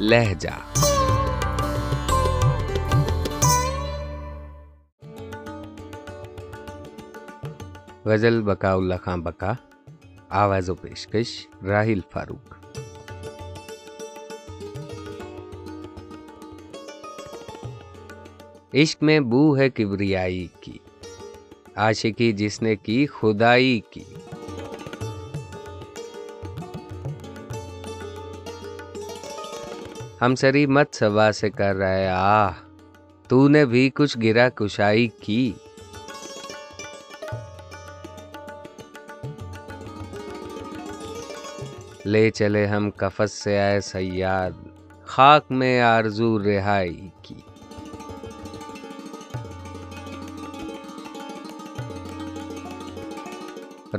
لہجہ۔ غزل بقا اللہ خان بکا، آواز و پیشکش راہل فاروق۔ عشق میں بو ہے کبریائی کی، عاشقی جس نے کی خدائی کی۔ ہم سری مت سوا سے کر رہے آہ، تو نے بھی کچھ گرا کشائی کی۔ لے چلے ہم کفس سے آئے سیاد، خاک میں آرزو رہائی کی۔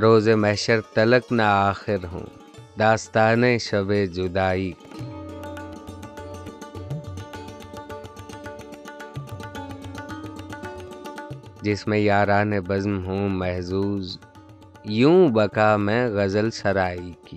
روز محشر تلک نہ آخر ہوں، داستان شب جدائی کی۔ جس میں یاران بزم ہوں محظوظ یوں بکا میں غزل سرائی کی۔